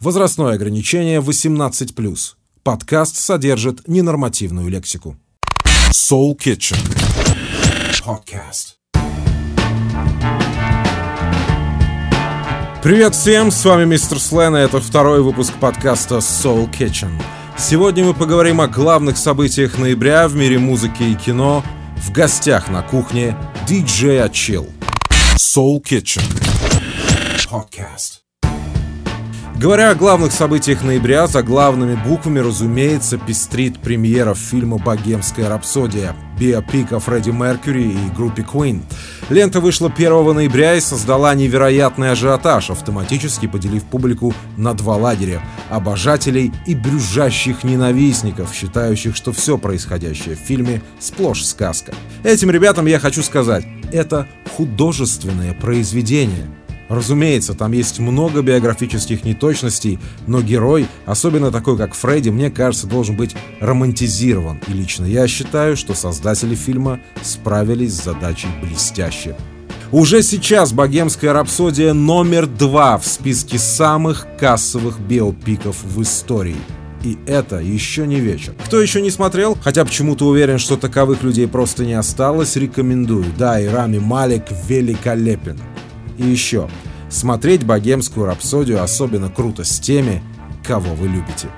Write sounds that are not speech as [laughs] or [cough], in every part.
Возрастное ограничение 18+. Подкаст содержит ненормативную лексику. Soul Kitchen. Podcast. Привет всем, с вами мистер Слен, и это второй выпуск подкаста Soul Kitchen. Сегодня мы поговорим о главных событиях ноября в мире музыки и кино. В гостях на кухне DJ Chill. Soul Kitchen. Podcast. Говоря о главных событиях ноября, за главными буквами, разумеется, пестрит премьера фильма «Богемская рапсодия», биопик о Фредди Меркьюри и группе Queen. Лента вышла 1 ноября и создала невероятный ажиотаж, автоматически поделив публику на два лагеря — обожателей и брюзжащих ненавистников, считающих, что все происходящее в фильме — сплошь сказка. Этим ребятам я хочу сказать, это художественное произведение — Разумеется, там есть много биографических неточностей, но герой, особенно такой как Фредди, мне кажется, должен быть романтизирован. И лично я считаю, что создатели фильма справились с задачей блестяще. Уже сейчас «Богемская рапсодия» номер два в списке самых кассовых биопиков в истории. И это еще не вечер. Кто еще не смотрел, хотя почему-то уверен, что таковых людей просто не осталось, рекомендую. Да, и Рами Малик великолепен. И еще, смотреть богемскую рапсодию особенно круто с теми, кого вы любите.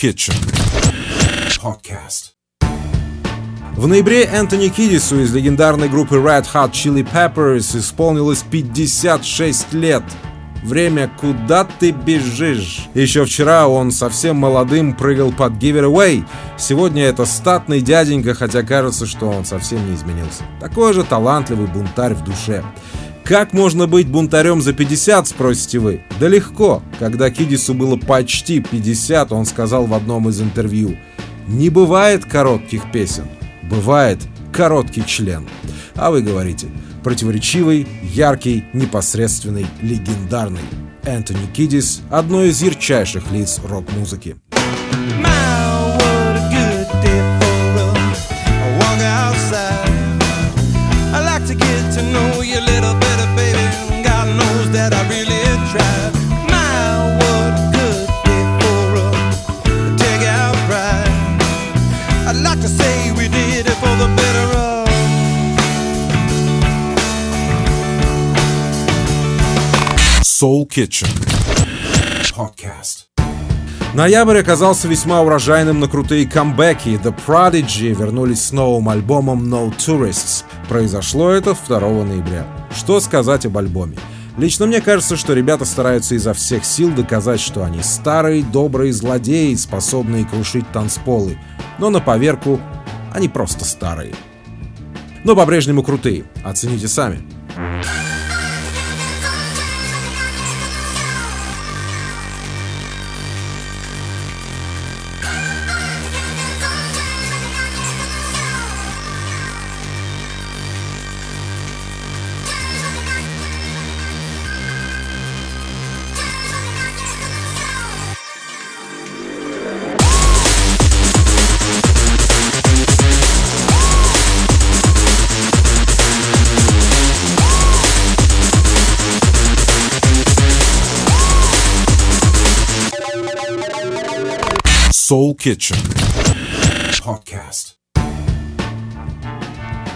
Kitchen. Podcast. В ноябре Энтони Кидису из легендарной группы Red Hot Chili Peppers исполнилось 56 лет. Время «Куда ты бежишь?». Еще вчера он совсем молодым прыгал под Giveaway. Сегодня это статный дяденька, хотя кажется, что он совсем не изменился. Такой же талантливый бунтарь в душе. Как можно быть бунтарем за 50, спросите вы? Да легко. Когда Кидису было почти 50, он сказал в одном из интервью, «Не бывает коротких песен, бывает короткий член». А вы говорите, противоречивый, яркий, непосредственный, легендарный. Энтони Кидис – одно из ярчайших лиц рок-музыки. Soul Kitchen. Podcast. Ноябрь оказался весьма урожайным на крутые камбэки. The Prodigy вернулись с новым альбомом No Tourists. Произошло это 2 ноября. Что сказать об альбоме? Лично мне кажется, что ребята стараются изо всех сил доказать, что они старые, добрые злодеи, способные крушить танцполы. Но на поверку они просто старые. Но по-прежнему крутые. Оцените сами. Kitchen. Podcast.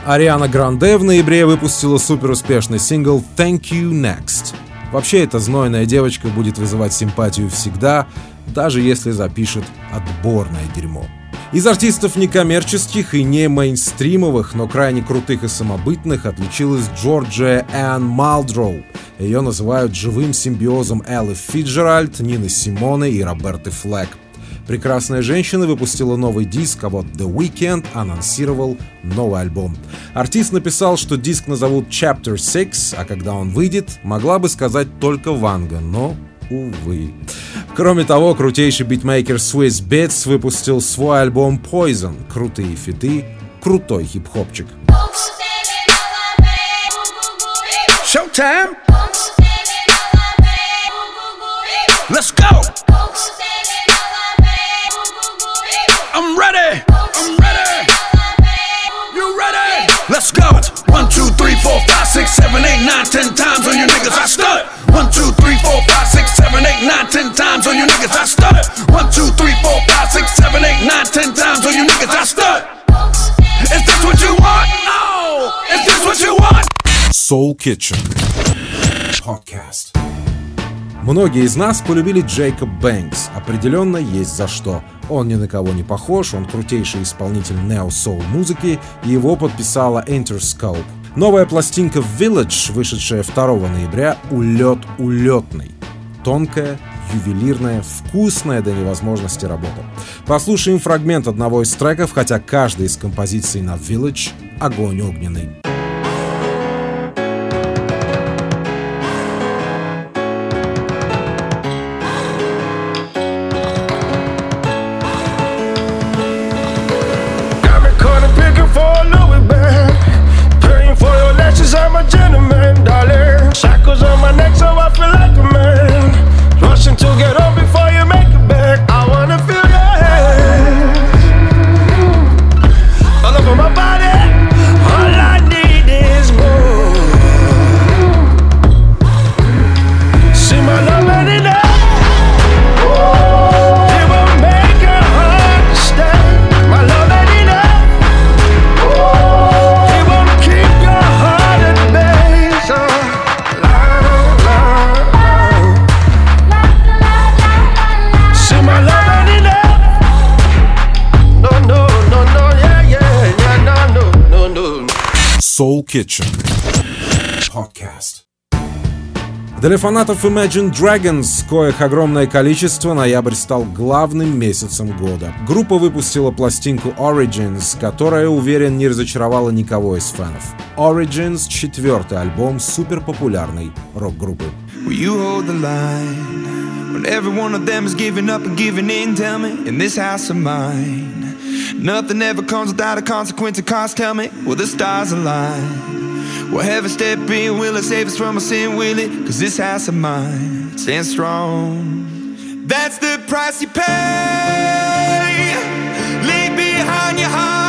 Ариана Гранде в ноябре выпустила суперуспешный сингл «Thank You Next». Вообще, эта знойная девочка будет вызывать симпатию всегда, даже если запишет отборное дерьмо. Из артистов некоммерческих и не мейнстримовых, но крайне крутых и самобытных отличилась Джорджия Энн Малдроу. Ее называют живым симбиозом Эллы Фиджеральд, Нины Симоны и Роберты Флэк. Прекрасная женщина выпустила новый диск, а вот The Weeknd анонсировал новый альбом. Артист написал, что диск назовут Chapter 6, а когда он выйдет, могла бы сказать только Ванга, но увы. Кроме того, крутейший битмейкер Swiss Beats выпустил свой альбом Poison. Крутые фиты, крутой хип-хопчик. Showtime! Let's go! Three, four, five, six, seven, eight, nine, ten times on your niggas, I stunt! One, two, three, four, five, six, seven, eight, nine, ten times on you niggas, I stunt. One, two, three, four, five, six, seven, eight, nine, ten times on you niggas, I stunt. Is this what you want? No! Is this what you want? Soul Kitchen Podcast Многие из нас полюбили Джейкоб Бэнкс. Определенно есть за что. Он ни на кого не похож, он крутейший исполнитель нео-соул музыки, и его подписала Interscope. Новая пластинка Village, вышедшая 2 ноября, улет улетный. Тонкая, ювелирная, вкусная до невозможности работа. Послушаем фрагмент одного из треков, хотя каждая из композиций на Village — огонь огненный. Kitchen Podcast. Для фанатов Imagine Dragons, коих огромное количество, ноябрь стал главным месяцем года. Группа выпустила пластинку Origins, которая, уверен, не разочаровала никого из фанов. Origins — четвертый альбом рок-группы. Of them is giving up and giving in, tell me, in this house of mine. Nothing ever comes without a consequence of cost. Tell me, will the stars align? Will heaven step in? Will it save us from our sin? Will it? Cause this house of mine stands strong. That's the price you pay. Leave behind your heart.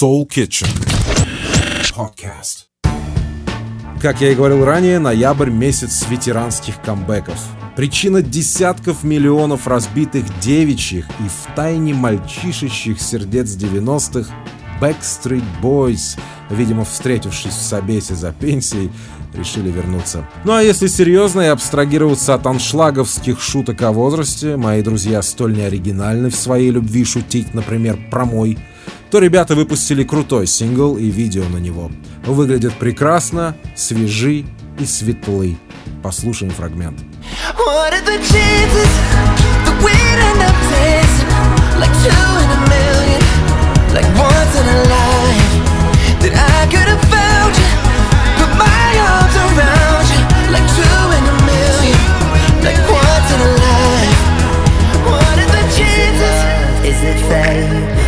Soul Kitchen Podcast. Как я и говорил ранее, ноябрь — месяц ветеранских камбэков. Причина десятков миллионов разбитых девичьих и втайне мальчишечьих сердец 90-х — Backstreet Boys, видимо, встретившись в Собесе за пенсией, решили вернуться. Ну а если серьезно и абстрагироваться от аншлаговских шуток о возрасте, мои друзья столь неоригинальны в своей любви шутить, например, про мой то ребята выпустили крутой сингл и видео на него. Выглядят прекрасно, свежи и светлы. Послушаем фрагмент. What are the chances that we'd end up tasting like two in a million, like once in a life that I could have found you, put my arms around you like two in a million, like once in a life. What are the chances? Is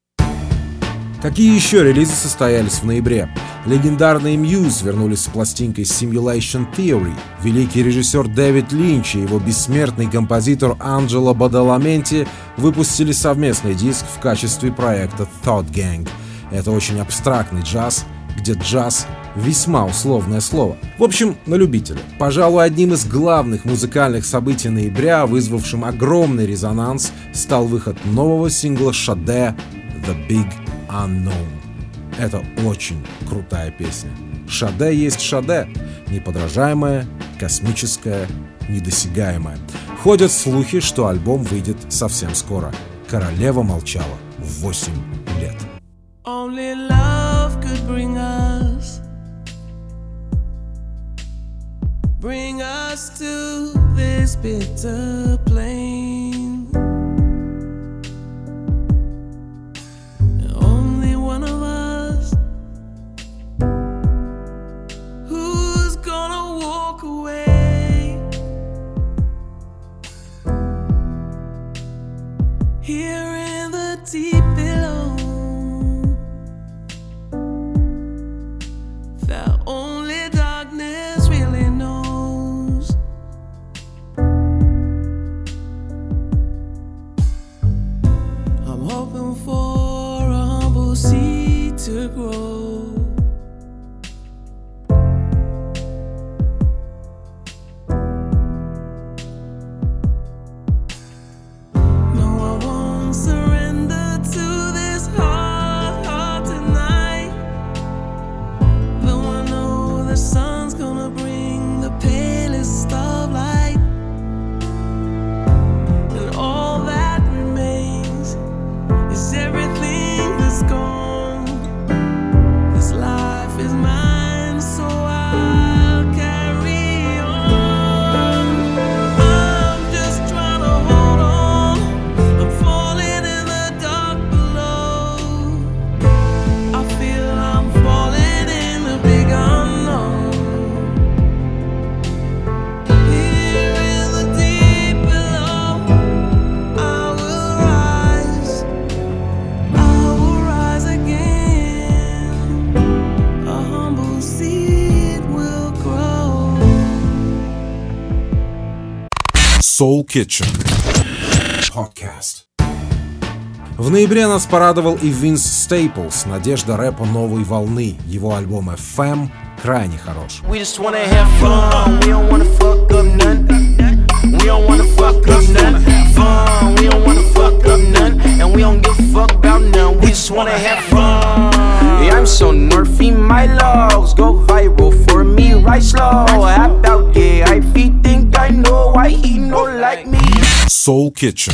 Какие еще релизы состоялись в ноябре? Легендарные Muse вернулись с пластинкой Simulation Theory. Великий режиссер Дэвид Линч и его бессмертный композитор Анджело Бадаламенти выпустили совместный диск в качестве проекта Thought Gang. Это очень абстрактный джаз, где джаз — весьма условное слово. В общем, на любителя. Пожалуй, одним из главных музыкальных событий ноября, вызвавшим огромный резонанс, стал выход нового сингла Шаде «The Big Unknown». Это очень крутая песня. Шаде есть Шаде. Неподражаемая, космическая, недосягаемая. Ходят слухи, что альбом выйдет совсем скоро. Королева молчала в 8 лет. Only love could bring us Bring us to this bitter plain Soul Kitchen Podcast. В ноябре нас порадовал и Винс Стейплс, надежда рэпа новой волны. Его альбом FM крайне хорош. We fun, we don't wanna fuck up none. And we don't give a fuck about none. We just wanna have fun. Yeah, I'm so nerfy, my logs go viral for me right slow. How about yeah, I think I know why he no like me. Soul Kitchen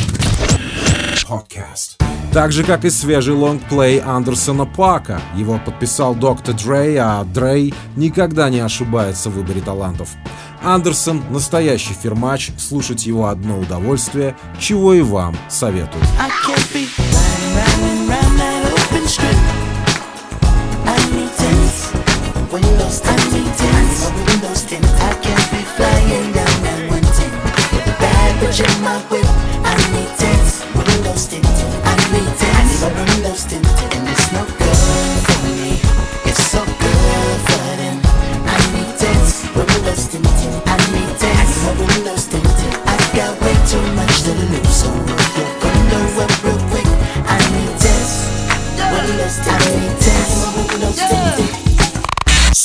Podcast. Так же, как и свежий лонгплей Андерсона Пака. Его подписал Доктор Дрей, а Дрей никогда не ошибается в выборе талантов. Андерсон – настоящий фирмач, слушать его одно удовольствие, чего и вам советую. Windows in my whip. I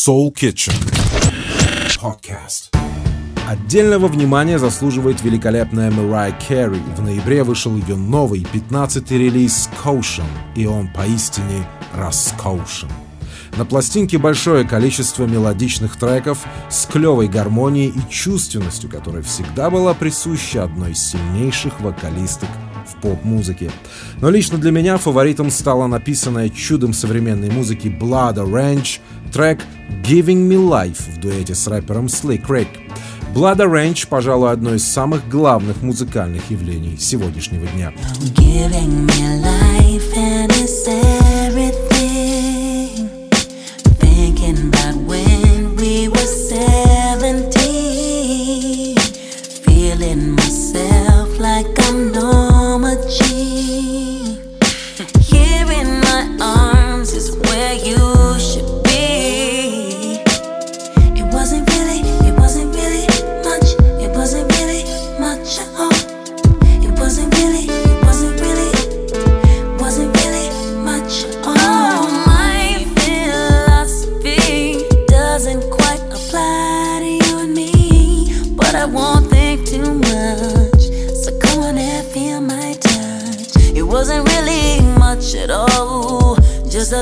Soul Kitchen Podcast. Отдельного внимания заслуживает великолепная Mariah Carey. В ноябре вышел ее новый 15-й релиз Caution, и он поистине роскошен. На пластинке большое количество мелодичных треков с клевой гармонией и чувственностью, которая всегда была присуща одной из сильнейших вокалисток в поп-музыке. Но лично для меня фаворитом стала написанная чудом современной музыки Blood Orange трек Giving Me Life в дуэте с рэпером Slick Rick. Blood Orange, пожалуй, одно из самых главных музыкальных явлений сегодняшнего дня. I'm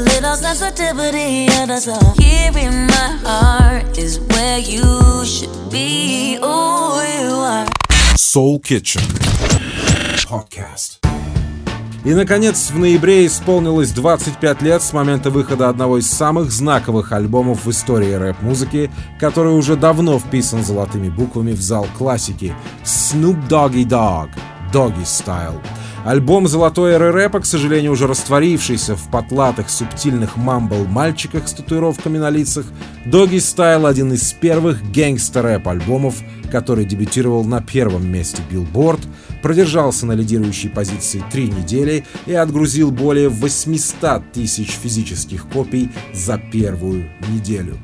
little sensitivity, and that's all. Here in my heart is where you should be. Oh, you are. Soul Kitchen. Podcast. И, наконец, в ноябре исполнилось 25 лет с момента выхода одного из самых знаковых альбомов в истории рэп-музыки, который уже давно вписан золотыми буквами в зал классики Snoop Doggy Dogg Doggy Style. Альбом золотой эры рэпа, к сожалению, уже растворившийся в потлатых субтильных мамбл-мальчиках с татуировками на лицах, Doggy Style — один из первых гангстер-рэп-альбомов, который дебютировал на первом месте Billboard, продержался на лидирующей позиции три недели и отгрузил более 800 тысяч физических копий за первую неделю.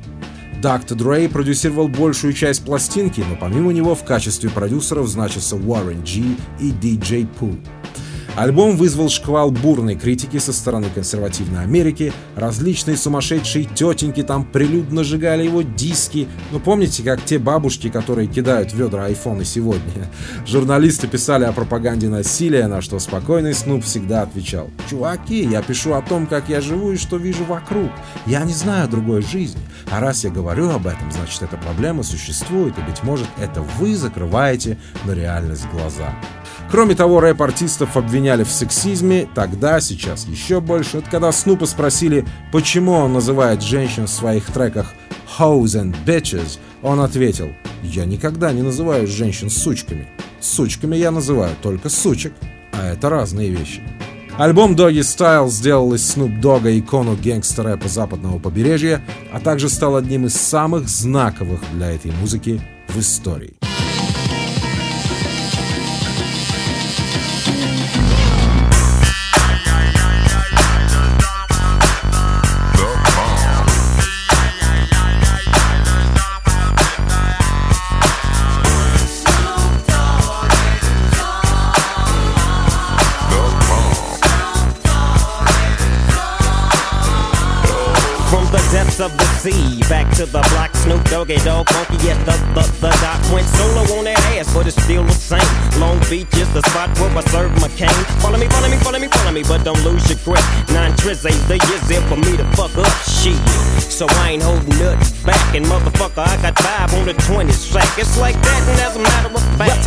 Dr. Dre продюсировал большую часть пластинки, но помимо него в качестве продюсеров значатся Warren G и DJ Pooh. Альбом вызвал шквал бурной критики со стороны консервативной Америки, различные сумасшедшие тетеньки там прилюдно сжигали его диски. Ну помните, как те бабушки, которые кидают ведра айфоны сегодня? Журналисты писали о пропаганде насилия, на что спокойный Снуп всегда отвечал. Чуваки, я пишу о том, как я живу и что вижу вокруг. Я не знаю другой жизни. А раз я говорю об этом, значит эта проблема существует, и, быть может, это вы закрываете на реальность глаза. Кроме того, рэп-артистов обвиняли в сексизме, тогда, сейчас еще больше. Это когда Снупа спросили, почему он называет женщин в своих треках «hoes and bitches», он ответил, «Я никогда не называю женщин сучками. Сучками я называю только сучек, а это разные вещи». Альбом Doggy Style сделал из Snoop Dogg икону гангстер-рэпа западного побережья, а также стал одним из самых знаковых для этой музыки в истории. Of the sea. Back to the block, Snoop Doggy Dog, funky. Yes, the, the, the doc went solo on that ass, but it's still the same. Long Beach is the spot where I serve my cane. Follow me, follow me, follow me, follow me, but don't lose your grip. Nine tris ain't the years there for me to fuck up shit. So I ain't holding nothing back. And motherfucker, I got five on the 20 sack. It's like that, and as a matter of fact.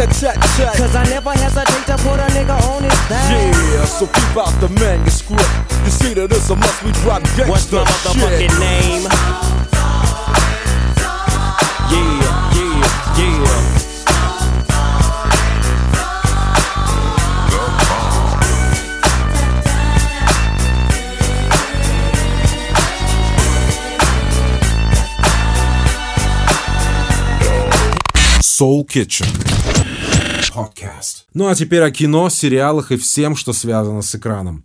Cause I never hesitate to put a nigga on his back. Yeah, so keep out the manuscript. You see that this a must we drop gangsta What's my motherfucking shit. name? Yeah, yeah, yeah. Soul Kitchen. Podcast. Ну а теперь о кино, сериалах и всем, что связано с экраном.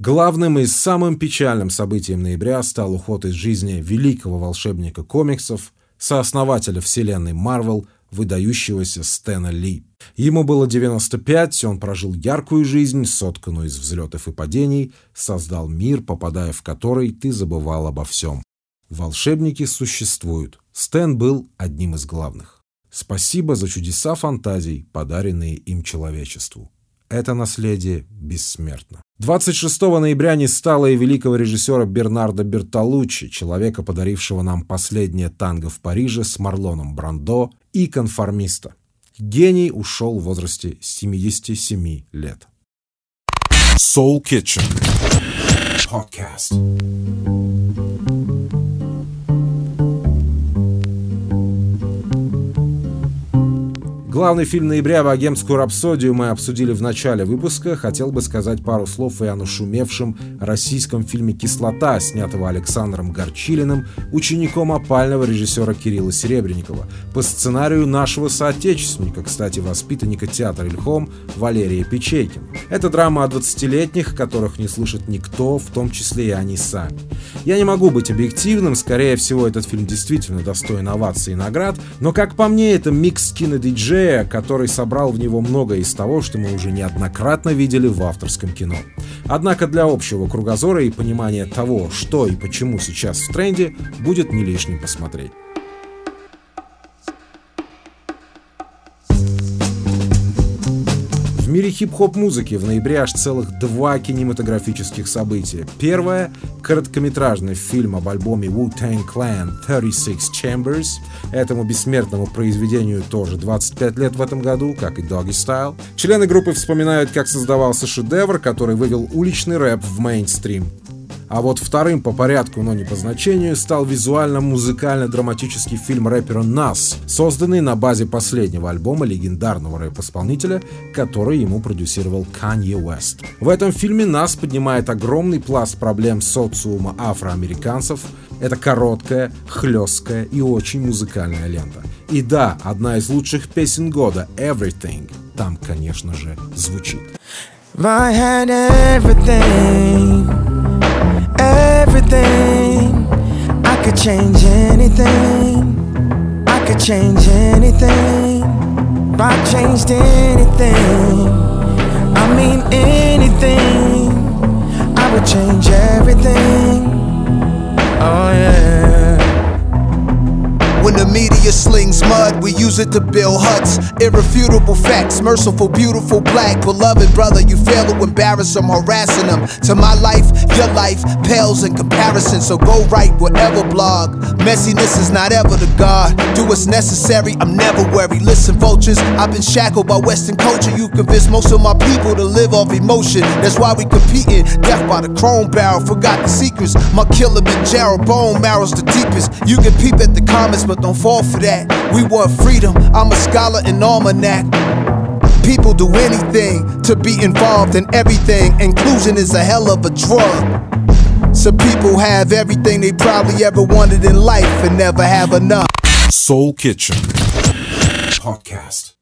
Главным и самым печальным событием ноября стал уход из жизни великого волшебника комиксов, сооснователя вселенной Марвел, выдающегося Стэна Ли. Ему было 95, он прожил яркую жизнь, сотканную из взлетов и падений, создал мир, попадая в который ты забывал обо всем. Волшебники существуют. Стэн был одним из главных. Спасибо за чудеса фантазий, подаренные им человечеству. Это наследие бессмертно. 26 ноября не стало и великого режиссера Бернардо Бертолуччи, человека, подарившего нам последнее танго в Париже с Марлоном Брандо и конформиста. Гений ушел в возрасте 77 лет. Soul Kitchen. Podcast. Главный фильм ноября «Богемскую рапсодию» мы обсудили в начале выпуска. Хотел бы сказать пару слов и о нашумевшем российском фильме «Кислота», снятого Александром Горчилиным, учеником опального режиссера Кирилла Серебренникова, по сценарию нашего соотечественника, кстати, воспитанника театра «Ильхом» Валерия Печейкин. Это драма о 20-летних, которых не слышит никто, в том числе и они сами. Я не могу быть объективным, скорее всего, этот фильм действительно достоин оваций и наград, но, как по мне, это микс кинодиджея, который собрал в него многое из того, что мы уже неоднократно видели в авторском кино. Однако для общего кругозора и понимания того, что и почему сейчас в тренде, будет не лишним посмотреть. Мире хип-хоп музыки в ноябре аж целых два кинематографических события. Первое — короткометражный фильм об альбоме Wu-Tang Clan 36 Chambers. Этому бессмертному произведению тоже 25 лет в этом году, как и Doggy Style. Члены группы вспоминают, как создавался шедевр, который вывел уличный рэп в мейнстрим. А вот вторым по порядку, но не по значению, стал визуально-музыкально-драматический фильм рэпера Нас, созданный на базе последнего альбома легендарного рэп-исполнителя, который ему продюсировал Kanye West. В этом фильме Нас поднимает огромный пласт проблем социума афроамериканцев. Это короткая, хлесткая и очень музыкальная лента. И да, одна из лучших песен года «Everything» там, конечно же, звучит. I had everything, everything. I could change anything. I could change anything. If I changed anything, I mean anything. I would change everything. Oh yeah. When the media slings mud, we use it to build huts. Irrefutable facts, merciful, beautiful, black, beloved brother. You fail to embarrass them, harassing them. To my life, your life pales in comparison. So go write whatever blog. Messiness is not ever the God. Do what's necessary, I'm never worried. Listen, vultures, I've been shackled by Western culture. You convinced most of my people to live off emotion. That's why we competing. Death by the chrome barrel, forgot the secrets. My killer been Gerald, bone marrow's the deepest. You can peep at the comments, but don't fall for that. We want freedom. I'm a scholar in almanac. People do anything to be involved in everything. Inclusion is a hell of a drug. Some people have everything they probably ever wanted in life and never have enough. Soul Kitchen Podcast.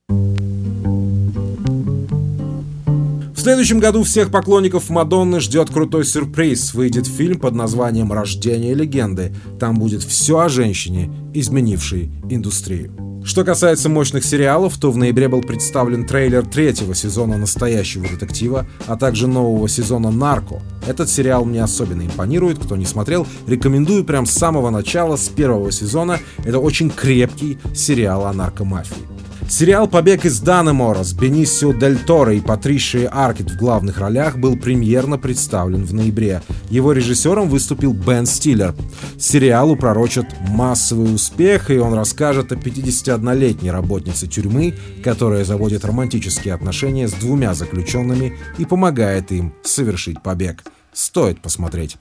Следующем году всех поклонников Мадонны ждет крутой сюрприз. Выйдет фильм под названием «Рождение легенды». Там будет все о женщине, изменившей индустрию. Что касается мощных сериалов, то в ноябре был представлен трейлер третьего сезона «Настоящего детектива», а также нового сезона «Нарко». Этот сериал мне особенно импонирует, кто не смотрел, рекомендую прям с самого начала, с первого сезона. Это очень крепкий сериал о наркомафии. Сериал «Побег из Данемора» с Бенисио Дель Торо и Патришией Аркет в главных ролях был премьерно представлен в ноябре. Его режиссером выступил Бен Стиллер. Сериалу пророчат массовый успех, и он расскажет о 51-летней работнице тюрьмы, которая заводит романтические отношения с двумя заключенными и помогает им совершить побег. Стоит посмотреть.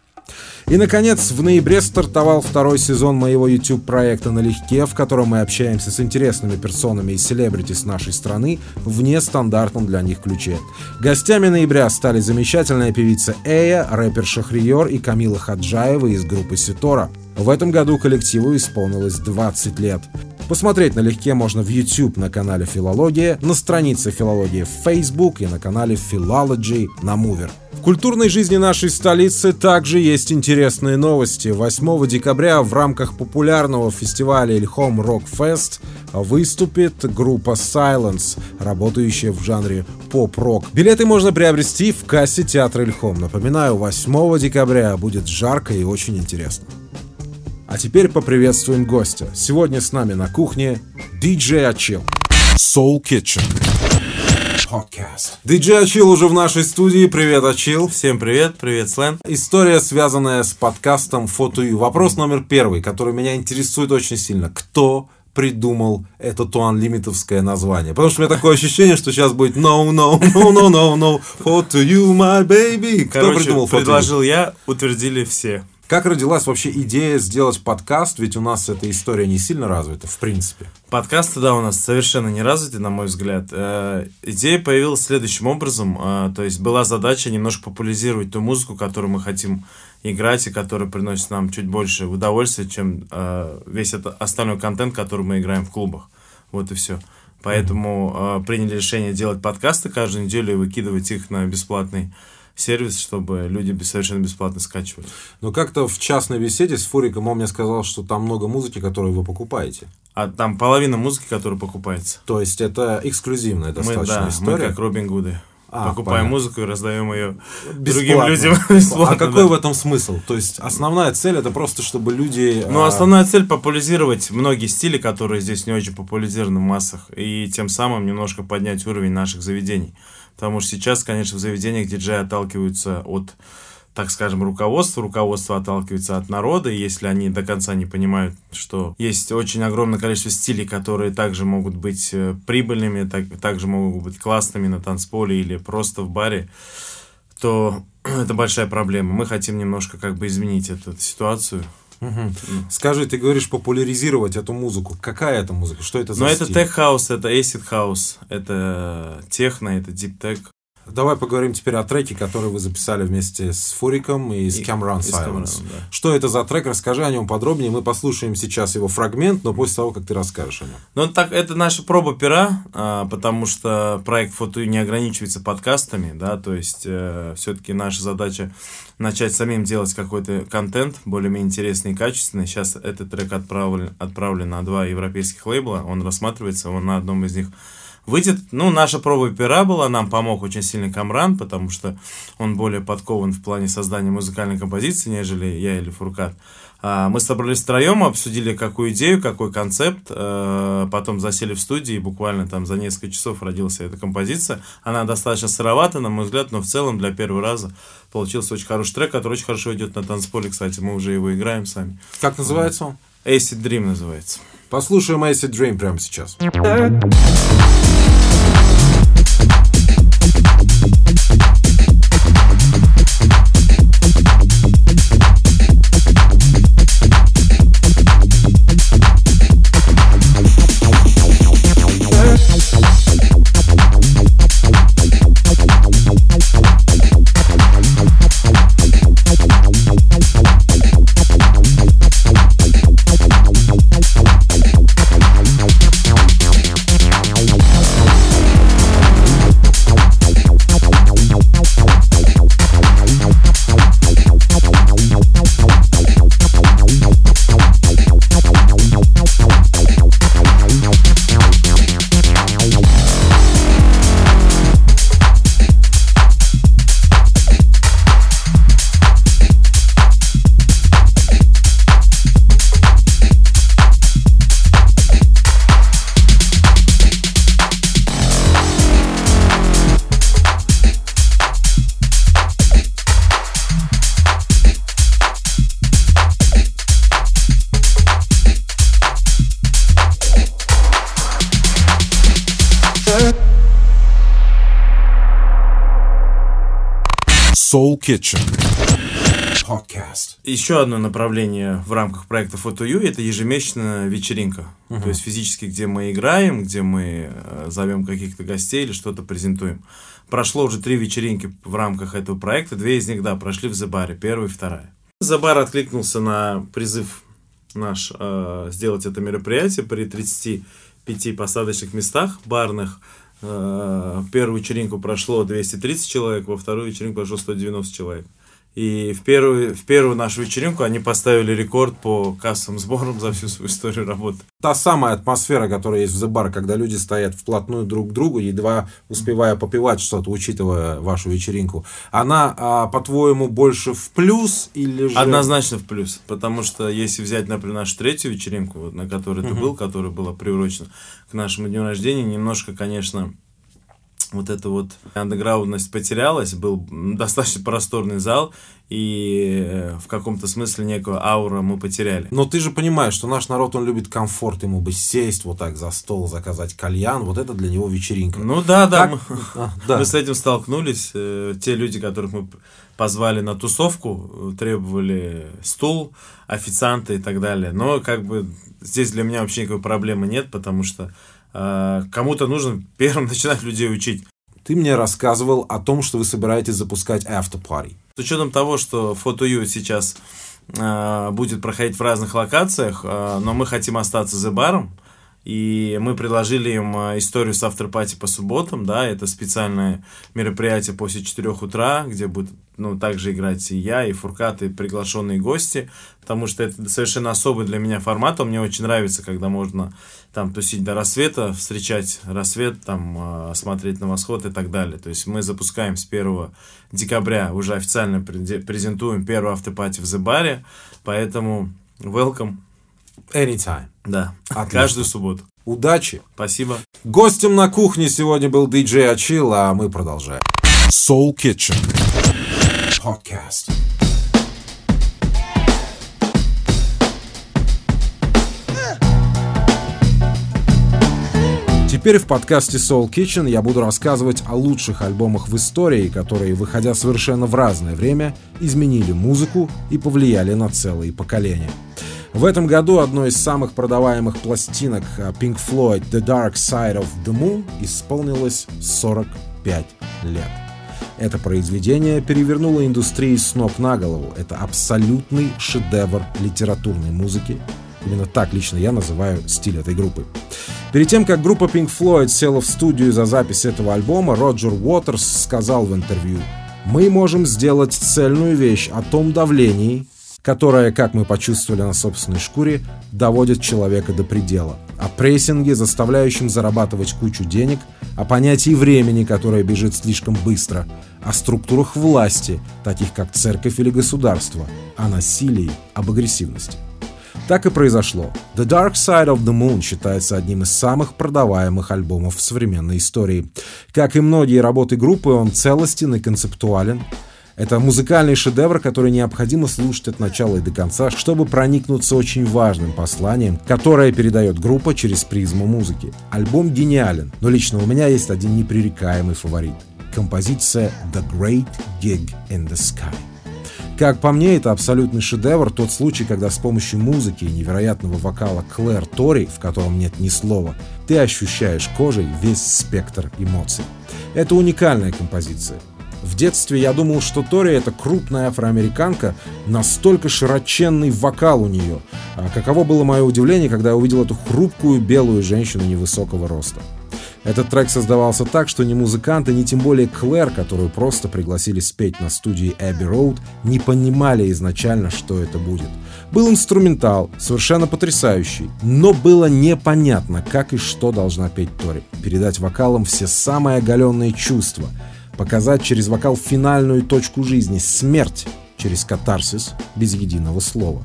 И, наконец, в ноябре стартовал второй сезон моего YouTube-проекта «Налегке», в котором мы общаемся с интересными персонами и селебрити с нашей страны в нестандартном для них ключе. Гостями ноября стали замечательная певица Эя, рэпер Шахриер и Камила Хаджаева из группы Ситора. В этом году коллективу исполнилось 20 лет. Посмотреть налегке можно в YouTube на канале Филология, на странице Филология в Facebook и на канале Philology на Mover. В культурной жизни нашей столицы также есть интересные новости. 8 декабря в рамках популярного фестиваля Ильхом Rock Fest выступит группа Silence, работающая в жанре поп-рок. Билеты можно приобрести в кассе театра Ильхом. Напоминаю, 8 декабря будет жарко и очень интересно. А теперь поприветствуем гостя. Сегодня с нами на кухне DJ Achil. Soul Kitchen. Podcast. DJ Achil уже в нашей студии. Привет, Achil. Всем привет, привет, Слен. История, связанная с подкастом Фотою. Вопрос номер первый, который меня интересует очень сильно. Кто придумал это туанлимитовское название. Потому что у меня такое ощущение, что сейчас будет no, no, no, no, no, no, for to you, my baby. Кто Короче, придумал for предложил я, утвердили все. Как родилась вообще идея сделать подкаст? Ведь у нас эта история не сильно развита, в принципе. Подкасты, да, у нас совершенно не развиты, на мой взгляд. Э, идея появилась следующим образом. Э, то есть была задача немножко популяризировать ту музыку, которую мы хотим играть, и которая приносит нам чуть больше удовольствия, чем э, весь этот остальной контент, который мы играем в клубах. Вот и все. Поэтому э, приняли решение делать подкасты каждую неделю и выкидывать их на бесплатный сервис, чтобы люди совершенно бесплатно скачивали. Но как-то в частной беседе с Фуриком он мне сказал, что там много музыки, которую вы покупаете. А там половина музыки, которая покупается. То есть это эксклюзивная Мы, достаточно да, мы история. как Робин Гуды. А, Покупаем понятно. музыку и раздаем ее Бесплатно. другим людям [laughs] [laughs] бесплатно. А какой да. в этом смысл? То есть основная цель это просто, чтобы люди... Ну, а, основная цель популяризировать многие стили, которые здесь не очень популяризированы в массах, и тем самым немножко поднять уровень наших заведений. Потому что сейчас, конечно, в заведениях диджеи отталкиваются от так скажем, руководство. Руководство отталкивается от народа, если они до конца не понимают, что есть очень огромное количество стилей, которые также могут быть э, прибыльными, так, также могут быть классными на танцполе или просто в баре, то [clears throat] это большая проблема. Мы хотим немножко как бы изменить эту ситуацию. Угу. Скажи, ты говоришь популяризировать эту музыку. Какая это музыка? Что это за Ну, стиль? это тех-хаус, это acid хаус, это техно, это tech. Давай поговорим теперь о треке, который вы записали вместе с Фуриком и с И- Cameron Silence. Да. Что это за трек? Расскажи о нем подробнее. Мы послушаем сейчас его фрагмент, но после того, как ты расскажешь о нем. Ну, так, это наша проба пера, а, потому что проект Фото не ограничивается подкастами, да, то есть все-таки наша задача начать самим делать какой-то контент, более-менее интересный и качественный. Сейчас этот трек отправлен, отправлен на два европейских лейбла, он рассматривается, он на одном из них выйдет. Ну, наша проба пера была, нам помог очень сильно Камран, потому что он более подкован в плане создания музыкальной композиции, нежели я или Фуркат. А, Мы собрались втроем, обсудили какую идею, какой концепт, э, потом засели в студии, и буквально там за несколько часов родилась эта композиция. Она достаточно сыровата, на мой взгляд, но в целом для первого раза получился очень хороший трек, который очень хорошо идет на танцполе, кстати, мы уже его играем сами. Как называется он? Acid Dream называется. Послушаем Acid Dream прямо сейчас. Soul Kitchen. Podcast. Еще одно направление в рамках проекта FotoU это ежемесячная вечеринка. То есть физически, где мы играем, где мы э, зовем каких-то гостей или что-то презентуем. Прошло уже три вечеринки в рамках этого проекта. Две из них, да, прошли в Зебаре, первая и вторая. Зебар откликнулся на призыв наш э, сделать это мероприятие при 35 посадочных местах барных. Э, первую вечеринку прошло 230 человек, во вторую вечеринку прошло 190 человек. И в первую, в первую нашу вечеринку они поставили рекорд по кассовым сборам за всю свою историю работы. Та самая атмосфера, которая есть в The Bar, когда люди стоят вплотную друг к другу, едва успевая попивать что-то, учитывая вашу вечеринку, она, а, по-твоему, больше в плюс или же... Однозначно в плюс. Потому что если взять, например, нашу третью вечеринку, на которой ты был, которая была приурочена к нашему дню рождения, немножко, конечно, вот эта вот андеграундность потерялась, был достаточно просторный зал, и э, в каком-то смысле некую ауру мы потеряли. Но ты же понимаешь, что наш народ, он любит комфорт, ему бы сесть вот так за стол, заказать кальян, вот это для него вечеринка. Ну да, да, Как- мы, [laughs] А, да. мы с этим столкнулись. Э, Те люди, которых мы позвали на тусовку, требовали стул, официанта и так далее. Но как бы здесь для меня вообще никакой проблемы нет, потому что кому-то нужно [laughs] первым начинать людей учить. Ты мне рассказывал о том, что вы собираетесь запускать after party. С учетом того, что фото сейчас э, будет проходить в разных локациях, э, но мы хотим остаться за баром, и мы предложили им историю с авторпати по субботам, да, это специальное мероприятие после 4 утра, где будут, ну, также играть и я, и Фуркат, и приглашенные гости, потому что это совершенно особый для меня формат, он мне очень нравится, когда можно там тусить до рассвета, встречать рассвет, там, э, смотреть на восход и так далее. То есть мы запускаем с 1 декабря, уже официально презентуем первую автопати в Зебаре, поэтому welcome, Anytime. да, Отлично. каждую субботу. Удачи! Спасибо. Гостем на кухне сегодня был диджей Ачил, а мы продолжаем. Soul Kitchen. Podcast. Теперь в подкасте Soul Kitchen я буду рассказывать о лучших альбомах в истории, которые, выходя совершенно в разное время, изменили музыку и повлияли на целые поколения. В этом году одной из самых продаваемых пластинок а, Pink Floyd The Dark Side of the Moon исполнилось 45 лет. Это произведение перевернуло индустрию с ног на голову. Это абсолютный шедевр литературной музыки. Именно так лично я называю стиль этой группы. Перед тем, как группа Pink Floyd села в студию за запись этого альбома, Роджер Уотерс сказал в интервью, «Мы можем сделать цельную вещь о том давлении, которая, как мы почувствовали на собственной шкуре, доводит человека до предела. О прессинге, заставляющем зарабатывать кучу денег, о понятии времени, которое бежит слишком быстро, о структурах власти, таких как церковь или государство, о насилии, об агрессивности. Так и произошло. The Dark Side of the Moon считается одним из самых продаваемых альбомов в современной истории. Как и многие работы группы, он целостен и концептуален, это музыкальный шедевр, который необходимо слушать от начала и до конца, чтобы проникнуться очень важным посланием, которое передает группа через призму музыки. Альбом гениален, но лично у меня есть один непререкаемый фаворит. Композиция «The Great Gig in the Sky». Как по мне, это абсолютный шедевр, тот случай, когда с помощью музыки и невероятного вокала Клэр Тори, в котором нет ни слова, ты ощущаешь кожей весь спектр эмоций. Это уникальная композиция. В детстве я думал, что Тори это крупная афроамериканка, настолько широченный вокал у нее. А каково было мое удивление, когда я увидел эту хрупкую белую женщину невысокого роста. Этот трек создавался так, что ни музыканты, ни тем более Клэр, которую просто пригласили спеть на студии Abbey Road, не понимали изначально, что это будет. Был инструментал, совершенно потрясающий, но было непонятно, как и что должна петь Тори. Передать вокалом все самые оголенные чувства — показать через вокал финальную точку жизни, смерть через катарсис без единого слова.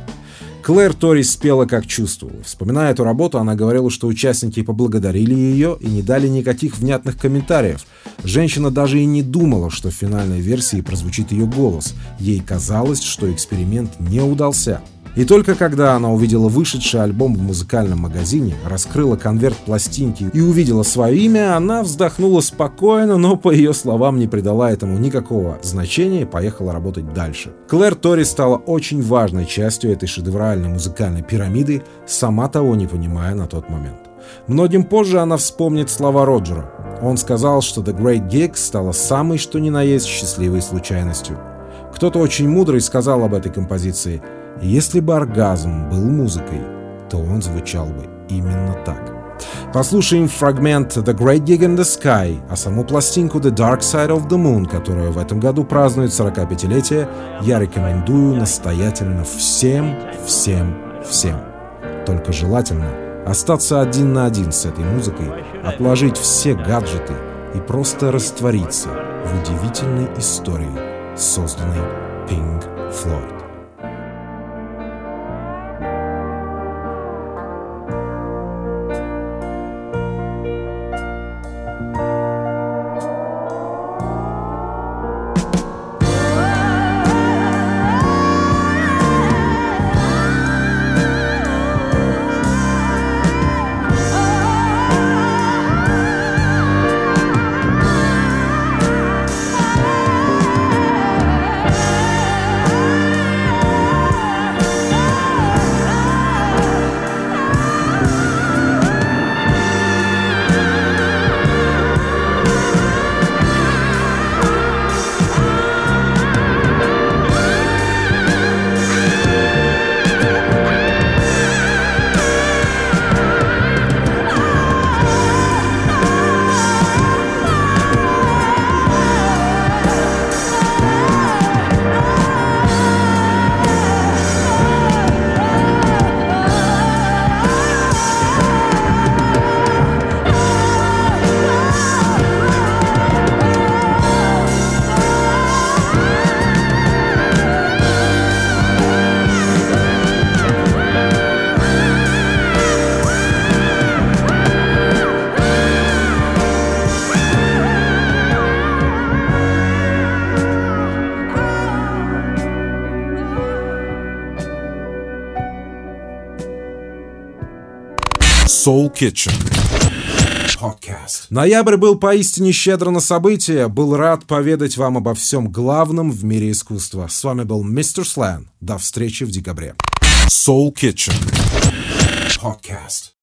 Клэр Тори спела как чувствовала. Вспоминая эту работу, она говорила, что участники поблагодарили ее и не дали никаких внятных комментариев. Женщина даже и не думала, что в финальной версии прозвучит ее голос. Ей казалось, что эксперимент не удался. И только когда она увидела вышедший альбом в музыкальном магазине, раскрыла конверт пластинки и увидела свое имя, она вздохнула спокойно, но, по ее словам, не придала этому никакого значения и поехала работать дальше. Клэр Тори стала очень важной частью этой шедевральной музыкальной пирамиды, сама того не понимая на тот момент. Многим позже она вспомнит слова Роджера. Он сказал, что The Great Gig стала самой что ни на есть счастливой случайностью. Кто-то очень мудрый сказал об этой композиции – если бы оргазм был музыкой, то он звучал бы именно так. Послушаем фрагмент The Great Gig in the Sky, а саму пластинку The Dark Side of the Moon, которая в этом году празднует 45-летие, я рекомендую настоятельно всем, всем, всем. Только желательно остаться один на один с этой музыкой, отложить все гаджеты и просто раствориться в удивительной истории, созданной Pink Floyd. Soul Kitchen. Podcast. Ноябрь был поистине щедро на события. Был рад поведать вам обо всем главном в мире искусства. С вами был Мистер Слэн. До встречи в декабре. Soul Kitchen. Podcast.